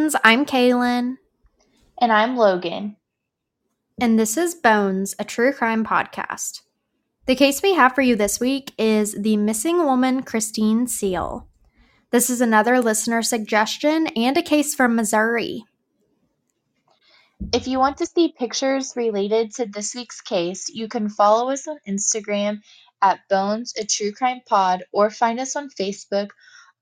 friends. I'm Kaylin. And I'm Logan. And this is Bones, a true crime podcast. The case we have for you this week is the missing woman, Christine Seal. This is another listener suggestion and a case from Missouri. If you want to see pictures related to this week's case, you can follow us on Instagram at Bones, a True Crime Pod, or find us on Facebook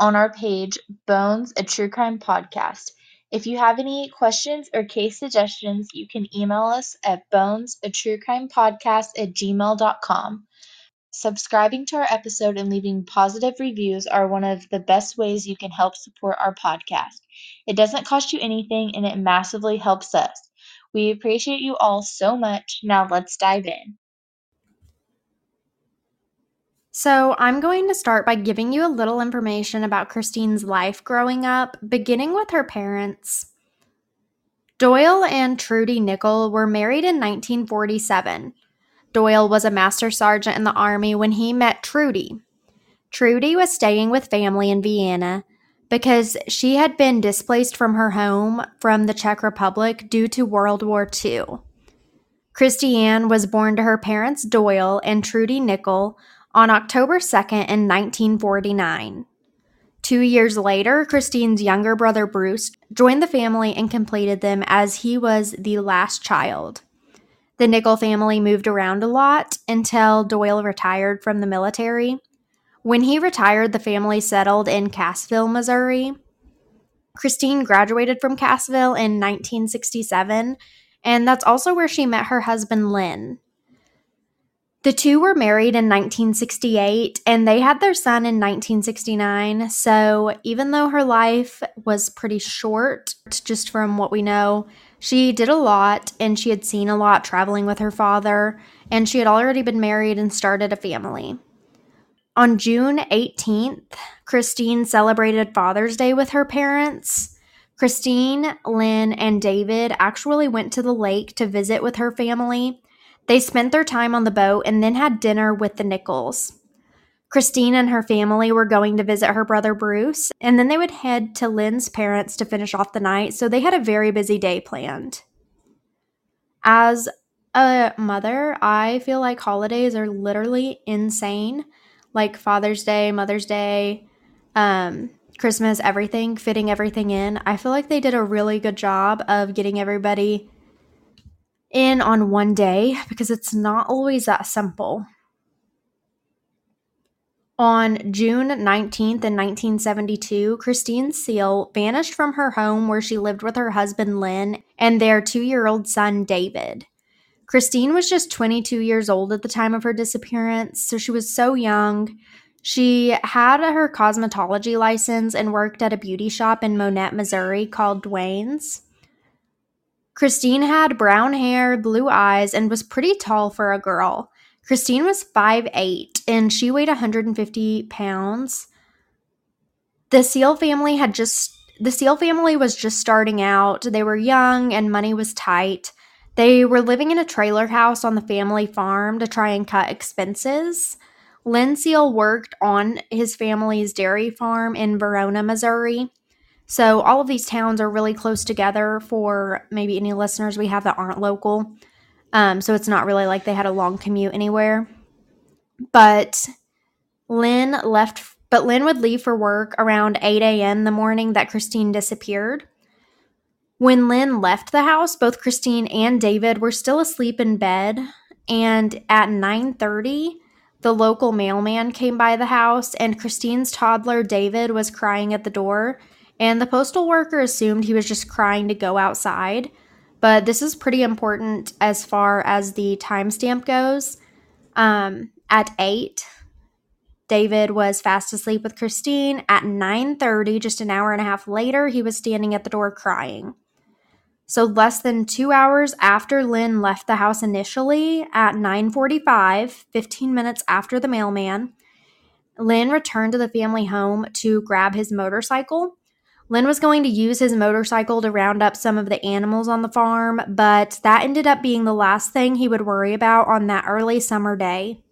on our page, Bones, a True Crime Podcast. If you have any questions or case suggestions, you can email us at bones, at gmail.com. Subscribing to our episode and leaving positive reviews are one of the best ways you can help support our podcast. It doesn't cost you anything and it massively helps us. We appreciate you all so much. Now let's dive in. So, I'm going to start by giving you a little information about Christine's life growing up, beginning with her parents. Doyle and Trudy Nickel were married in 1947. Doyle was a master sergeant in the Army when he met Trudy. Trudy was staying with family in Vienna because she had been displaced from her home from the Czech Republic due to World War II. Christine was born to her parents Doyle and Trudy Nickel on October 2nd in 1949. Two years later, Christine's younger brother Bruce joined the family and completed them as he was the last child. The Nickel family moved around a lot until Doyle retired from the military. When he retired, the family settled in Cassville, Missouri. Christine graduated from Cassville in 1967, and that's also where she met her husband, Lynn. The two were married in 1968 and they had their son in 1969. So, even though her life was pretty short, just from what we know, she did a lot and she had seen a lot traveling with her father, and she had already been married and started a family. On June 18th, Christine celebrated Father's Day with her parents. Christine, Lynn, and David actually went to the lake to visit with her family. They spent their time on the boat and then had dinner with the Nickels. Christine and her family were going to visit her brother Bruce, and then they would head to Lynn's parents to finish off the night, so they had a very busy day planned. As a mother, I feel like holidays are literally insane. Like Father's Day, Mother's Day, um, Christmas, everything, fitting everything in. I feel like they did a really good job of getting everybody in on one day because it's not always that simple. On June 19th in 1972, Christine Seal vanished from her home where she lived with her husband Lynn and their two year old son David. Christine was just 22 years old at the time of her disappearance, so she was so young. She had her cosmetology license and worked at a beauty shop in Monett, Missouri called Dwayne's. Christine had brown hair, blue eyes, and was pretty tall for a girl. Christine was 5'8 and she weighed 150 pounds. The Seal family had just, the Seal family was just starting out. They were young and money was tight. They were living in a trailer house on the family farm to try and cut expenses. Lynn Seal worked on his family's dairy farm in Verona, Missouri. So, all of these towns are really close together for maybe any listeners we have that aren't local. Um, so it's not really like they had a long commute anywhere. But Lynn left, but Lynn would leave for work around 8 a.m. the morning that Christine disappeared. When Lynn left the house, both Christine and David were still asleep in bed, and at 9:30, the local mailman came by the house and Christine's toddler David was crying at the door, and the postal worker assumed he was just crying to go outside. But this is pretty important as far as the timestamp goes. Um, at 8, David was fast asleep with Christine. At 9:30, just an hour and a half later, he was standing at the door crying. So less than 2 hours after Lynn left the house initially at 9:45, 15 minutes after the mailman, Lynn returned to the family home to grab his motorcycle Lynn was going to use his motorcycle to round up some of the animals on the farm, but that ended up being the last thing he would worry about on that early summer day.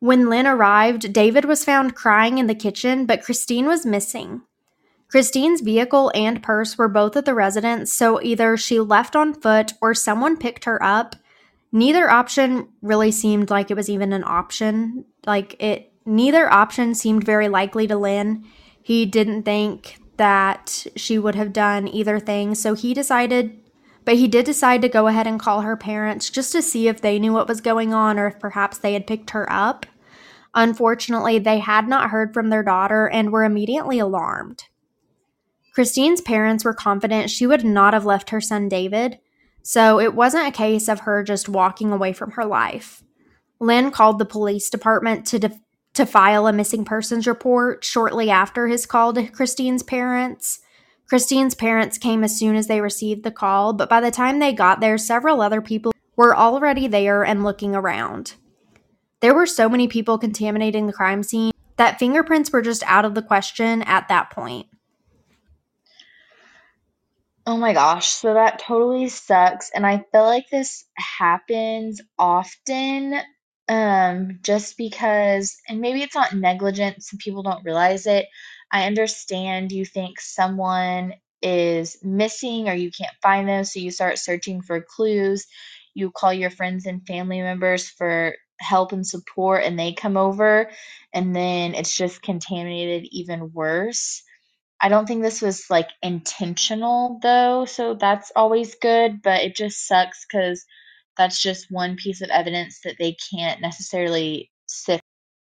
When Lynn arrived, David was found crying in the kitchen, but Christine was missing. Christine's vehicle and purse were both at the residence, so either she left on foot or someone picked her up. Neither option really seemed like it was even an option. Like it neither option seemed very likely to Lynn. He didn't think that she would have done either thing, so he decided but he did decide to go ahead and call her parents just to see if they knew what was going on or if perhaps they had picked her up. Unfortunately, they had not heard from their daughter and were immediately alarmed. Christine's parents were confident she would not have left her son David, so it wasn't a case of her just walking away from her life. Lynn called the police department to to file a missing persons report shortly after his call to Christine's parents. Christine's parents came as soon as they received the call, but by the time they got there, several other people were already there and looking around. There were so many people contaminating the crime scene that fingerprints were just out of the question at that point. Oh my gosh, so that totally sucks. And I feel like this happens often um just because and maybe it's not negligent, some people don't realize it. I understand you think someone is missing or you can't find them, so you start searching for clues. You call your friends and family members for help and support, and they come over, and then it's just contaminated even worse. I don't think this was like intentional though, so that's always good, but it just sucks because that's just one piece of evidence that they can't necessarily sift.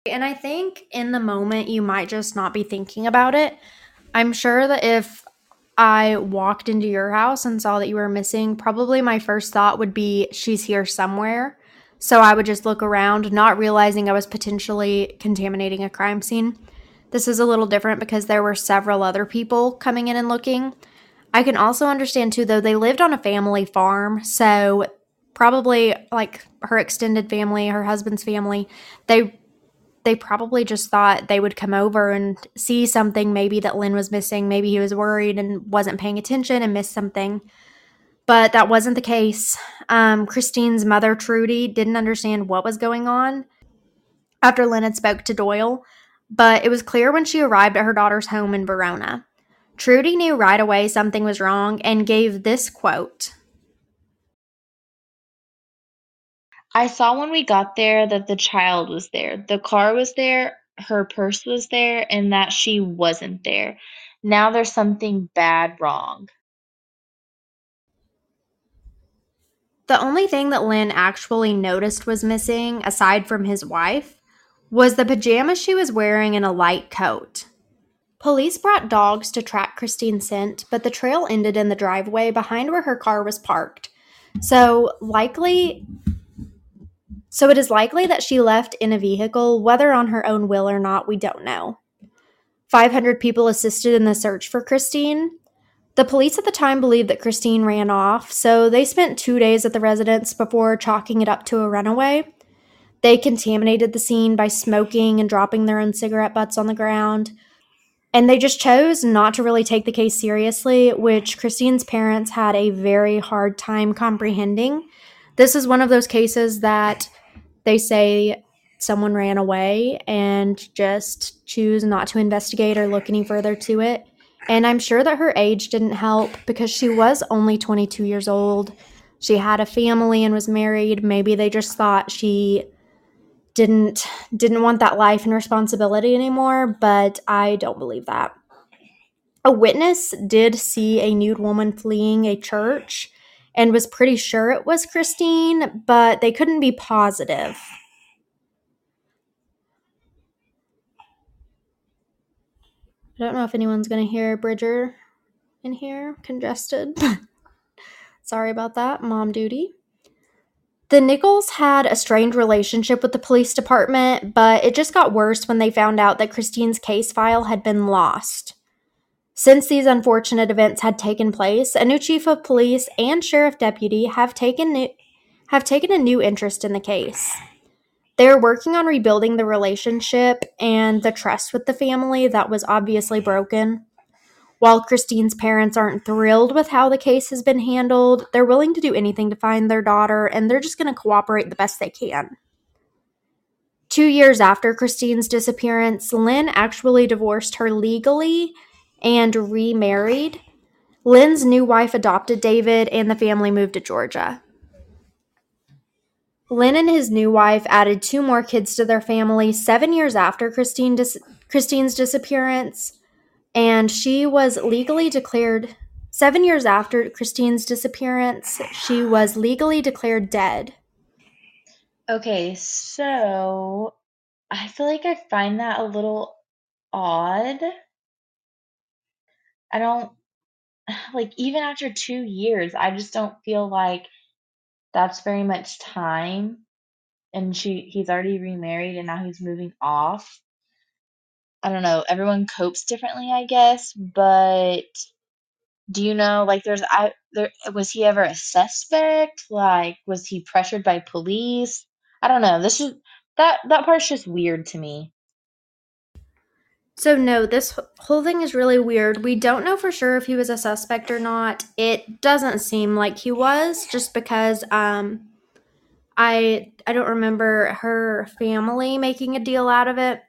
And I think in the moment you might just not be thinking about it. I'm sure that if I walked into your house and saw that you were missing, probably my first thought would be she's here somewhere. So I would just look around, not realizing I was potentially contaminating a crime scene. This is a little different because there were several other people coming in and looking. I can also understand too, though, they lived on a family farm. So probably like her extended family, her husband's family, they they probably just thought they would come over and see something maybe that Lynn was missing. Maybe he was worried and wasn't paying attention and missed something. But that wasn't the case. Um, Christine's mother, Trudy, didn't understand what was going on after Lynn had spoke to Doyle but it was clear when she arrived at her daughter's home in Verona. Trudy knew right away something was wrong and gave this quote I saw when we got there that the child was there. The car was there, her purse was there, and that she wasn't there. Now there's something bad wrong. The only thing that Lynn actually noticed was missing, aside from his wife, was the pajamas she was wearing and a light coat. Police brought dogs to track Christine's scent, but the trail ended in the driveway behind where her car was parked. So, likely so it is likely that she left in a vehicle, whether on her own will or not, we don't know. 500 people assisted in the search for Christine. The police at the time believed that Christine ran off, so they spent two days at the residence before chalking it up to a runaway. They contaminated the scene by smoking and dropping their own cigarette butts on the ground. And they just chose not to really take the case seriously, which Christine's parents had a very hard time comprehending. This is one of those cases that they say someone ran away and just choose not to investigate or look any further to it. And I'm sure that her age didn't help because she was only 22 years old. She had a family and was married. Maybe they just thought she didn't didn't want that life and responsibility anymore, but I don't believe that. A witness did see a nude woman fleeing a church and was pretty sure it was Christine, but they couldn't be positive. I don't know if anyone's going to hear Bridger in here, congested. Sorry about that, mom duty. The Nickels had a strained relationship with the police department, but it just got worse when they found out that Christine's case file had been lost. Since these unfortunate events had taken place, a new chief of police and sheriff deputy have taken new, have taken a new interest in the case. They are working on rebuilding the relationship and the trust with the family that was obviously broken. While Christine's parents aren't thrilled with how the case has been handled, they're willing to do anything to find their daughter and they're just going to cooperate the best they can. Two years after Christine's disappearance, Lynn actually divorced her legally and remarried. Lynn's new wife adopted David, and the family moved to Georgia. Lynn and his new wife added two more kids to their family seven years after Christine dis- Christine's disappearance, and she was legally declared seven years after Christine's disappearance. She was legally declared dead. Okay, so I feel like I find that a little odd. I don't like even after two years, I just don't feel like that's very much time. And she he's already remarried and now he's moving off. I don't know. Everyone copes differently, I guess, but do you know like there's I there was he ever a suspect? Like was he pressured by police? I don't know. This is that that part's just weird to me. So, no, this whole thing is really weird. We don't know for sure if he was a suspect or not. It doesn't seem like he was, just because um, I I don't remember her family making a deal out of it.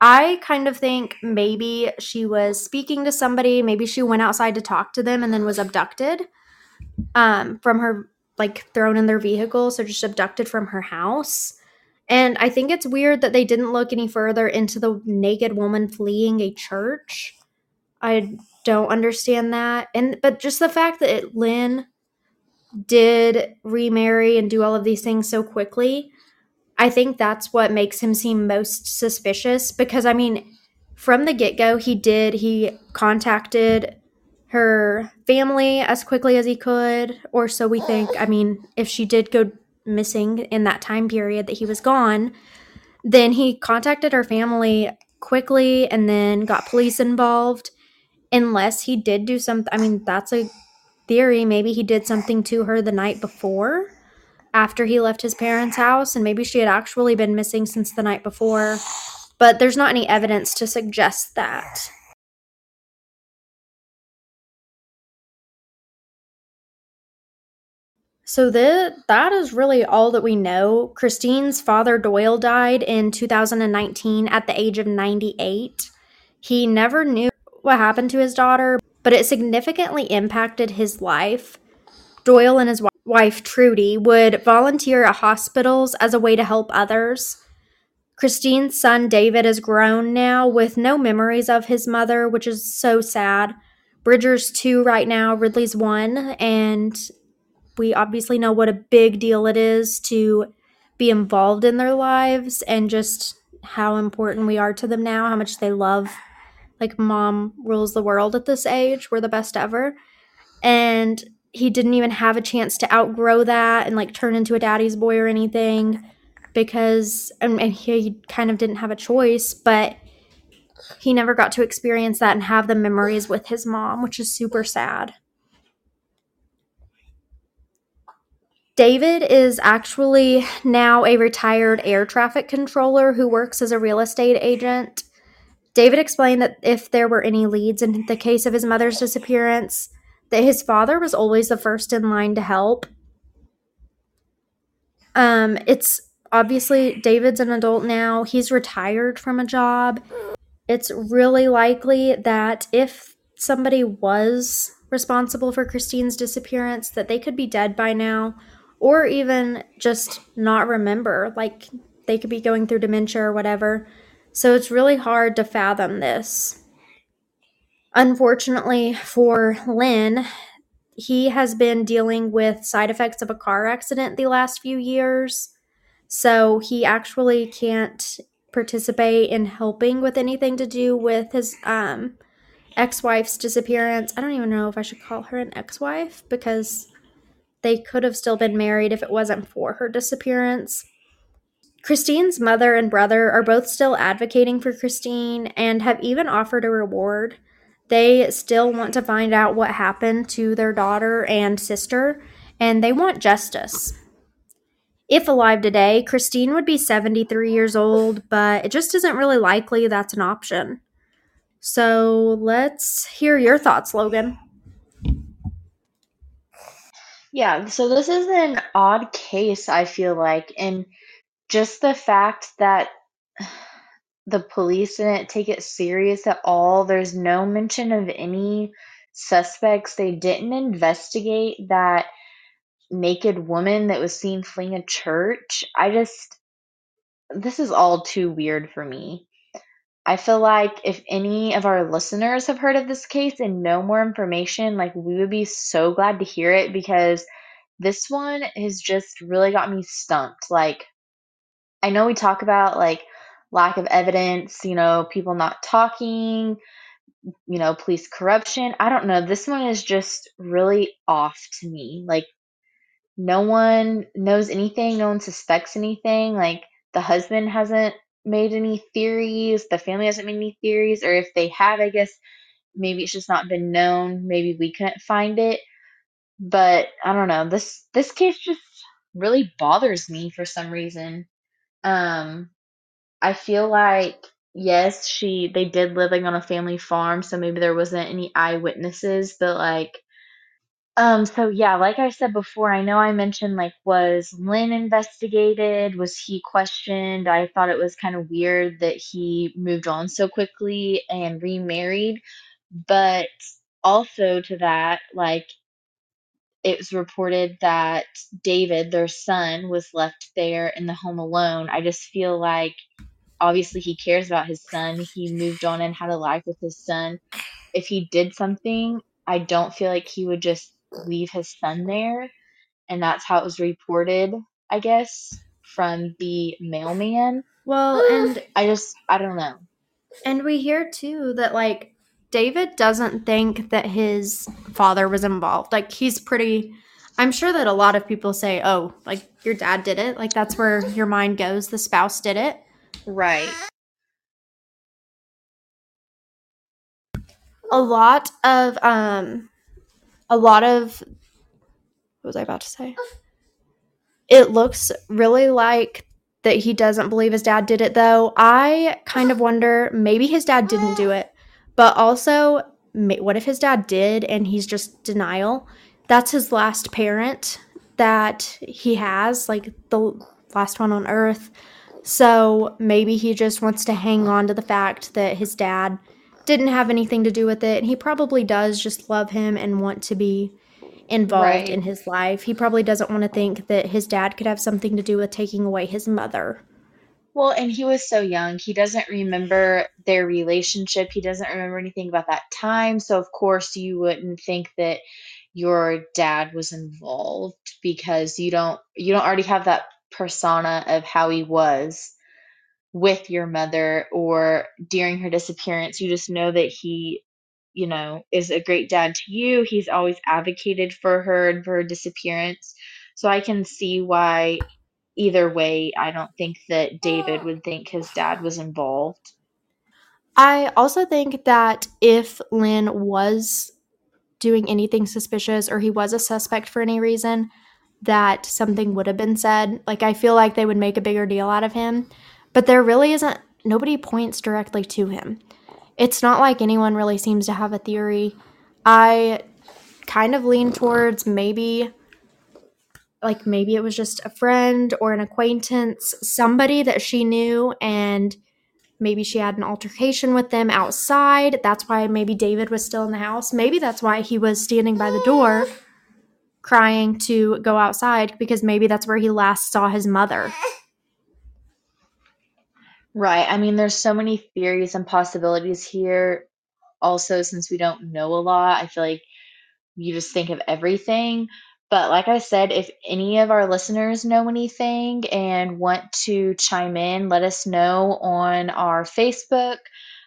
I kind of think maybe she was speaking to somebody, maybe she went outside to talk to them and then was abducted um, from her, like thrown in their vehicle, so just abducted from her house. And I think it's weird that they didn't look any further into the naked woman fleeing a church. I don't understand that. And but just the fact that Lynn did remarry and do all of these things so quickly, I think that's what makes him seem most suspicious because I mean, from the get-go he did he contacted her family as quickly as he could or so we think. I mean, if she did go missing in that time period that he was gone. Then he contacted her family quickly and then got police involved. Unless he did do something, I mean, that's a theory. Maybe he did something to her the night before after he left his parents' house, and maybe she had actually been missing since the night before. But there's not any evidence to suggest that. So that that is really all that we know. Christine's father Doyle died in 2019 at the age of 98. He never knew what happened to his daughter, but it significantly impacted his life. Doyle and his wife Trudy would volunteer at hospitals as a way to help others. Christine's son David is grown now with no memories of his mother, which is so sad. Bridger's 2 right now, Ridley's 1, and we obviously know what a big deal it is to be involved in their lives and just how important we are to them now, how much they love like mom rules the world at this age. We're the best ever. And he didn't even have a chance to outgrow that and like turn into a daddy's boy or anything because and, and he kind of didn't have a choice, but he never got to experience that and have the memories with his mom, which is super sad. David is actually now a retired air traffic controller who works as a real estate agent. David explained that if there were any leads in the case of his mother's disappearance, that his father was always the first in line to help. Um, it's obviously David's an adult now. He's retired from a job. It's really likely that if somebody was responsible for Christine's disappearance, that they could be dead by now or even just not remember. Like they could be going through dementia or whatever. So it's really hard to fathom this. Unfortunately for Lynn, he has been dealing with side effects of a car accident the last few years. So he actually can't participate in helping with anything to do with his um, ex wife's disappearance. I don't even know if I should call her an ex wife because they could have still been married if it wasn't for her disappearance. Christine's mother and brother are both still advocating for Christine and have even offered a reward. They still want to find out what happened to their daughter and sister, and they want justice. If alive today, Christine would be 73 years old, but it just isn't really likely that's an option. So let's hear your thoughts, Logan. Yeah, so this is an odd case, I feel like, and just the fact that the police didn't take it serious at all. There's no mention of any suspects. They didn't investigate that naked woman that was seen fleeing a church. I just, this is all too weird for me. I feel like if any of our listeners have heard of this case and know more information, like we would be so glad to hear it because this one has just really got me stumped. Like, I know we talk about like lack of evidence, you know, people not talking, you know, police corruption. I don't know. This one is just really off to me. Like, no one knows anything, no one suspects anything. Like, the husband hasn't made any theories, the family hasn't made any theories, or if they have, I guess maybe it's just not been known. Maybe we couldn't find it. But I don't know. This this case just really bothers me for some reason. Um I feel like yes, she they did living on a family farm, so maybe there wasn't any eyewitnesses, but like um so yeah, like I said before, I know I mentioned like was Lynn investigated? Was he questioned? I thought it was kind of weird that he moved on so quickly and remarried, but also to that, like it was reported that David, their son, was left there in the home alone. I just feel like obviously he cares about his son. He moved on and had a life with his son. If he did something, I don't feel like he would just leave his son there. And that's how it was reported, I guess, from the mailman. Well, and I just, I don't know. And we hear too that like David doesn't think that his father was involved. Like he's pretty I'm sure that a lot of people say, "Oh, like your dad did it." Like that's where your mind goes, the spouse did it. Right. A lot of um a lot of what was I about to say? It looks really like that he doesn't believe his dad did it though. I kind of wonder maybe his dad didn't do it but also, what if his dad did and he's just denial? That's his last parent that he has, like the last one on earth. So maybe he just wants to hang on to the fact that his dad didn't have anything to do with it. And he probably does just love him and want to be involved right. in his life. He probably doesn't want to think that his dad could have something to do with taking away his mother. Well, and he was so young. He doesn't remember their relationship. He doesn't remember anything about that time. So, of course, you wouldn't think that your dad was involved because you don't you don't already have that persona of how he was with your mother or during her disappearance. You just know that he, you know, is a great dad to you. He's always advocated for her and for her disappearance. So I can see why either way, I don't think that David would think his dad was involved. I also think that if Lynn was doing anything suspicious or he was a suspect for any reason, that something would have been said. Like, I feel like they would make a bigger deal out of him, but there really isn't, nobody points directly to him. It's not like anyone really seems to have a theory. I kind of lean towards maybe like maybe it was just a friend or an acquaintance, somebody that she knew, and maybe she had an altercation with them outside. That's why maybe David was still in the house. Maybe that's why he was standing by the door crying to go outside because maybe that's where he last saw his mother. Right. I mean, there's so many theories and possibilities here. Also, since we don't know a lot, I feel like you just think of everything. But like I said, if any of our listeners know anything and want to chime in, let us know on our Facebook,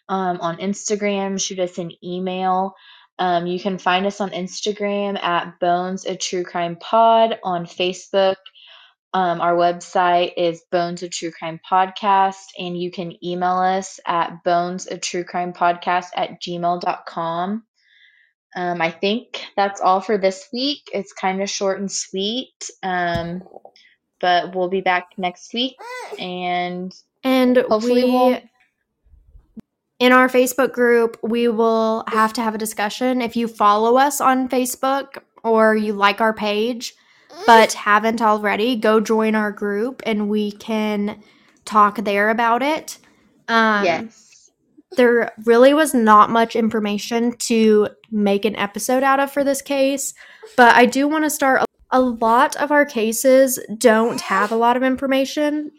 um, on Instagram, shoot us an email. Um, you can find us on Instagram at Bones a True Crime Pod, on Facebook. Um, our website is Bones of True Crime Podcast, and you can email us at bones a true crime podcast at gmail.com. Um, I think that's all for this week. It's kind of short and sweet. Um, but we'll be back next week and and hopefully we we'll... in our Facebook group, we will have to have a discussion. If you follow us on Facebook or you like our page but haven't already, go join our group and we can talk there about it. Um, yes. there really was not much information to make an episode out of for this case, but I do want to start. A lot of our cases don't have a lot of information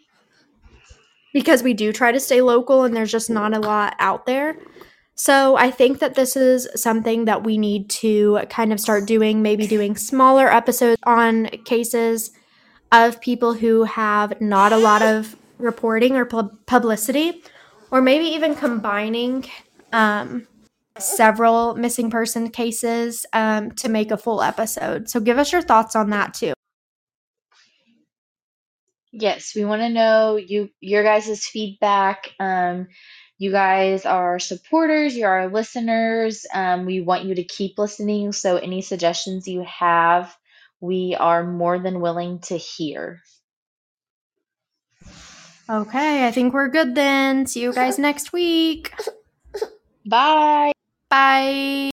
because we do try to stay local and there's just not a lot out there. So I think that this is something that we need to kind of start doing, maybe doing smaller episodes on cases of people who have not a lot of reporting or pub- publicity, or maybe even combining um, several missing person cases um, to make a full episode. So give us your thoughts on that too. Yes, we want to know you your guys' feedback. Um, you guys are supporters, you're our listeners. Um, we want you to keep listening. So any suggestions you have, we are more than willing to hear. Okay, I think we're good then. See you guys next week. Bye. Bye.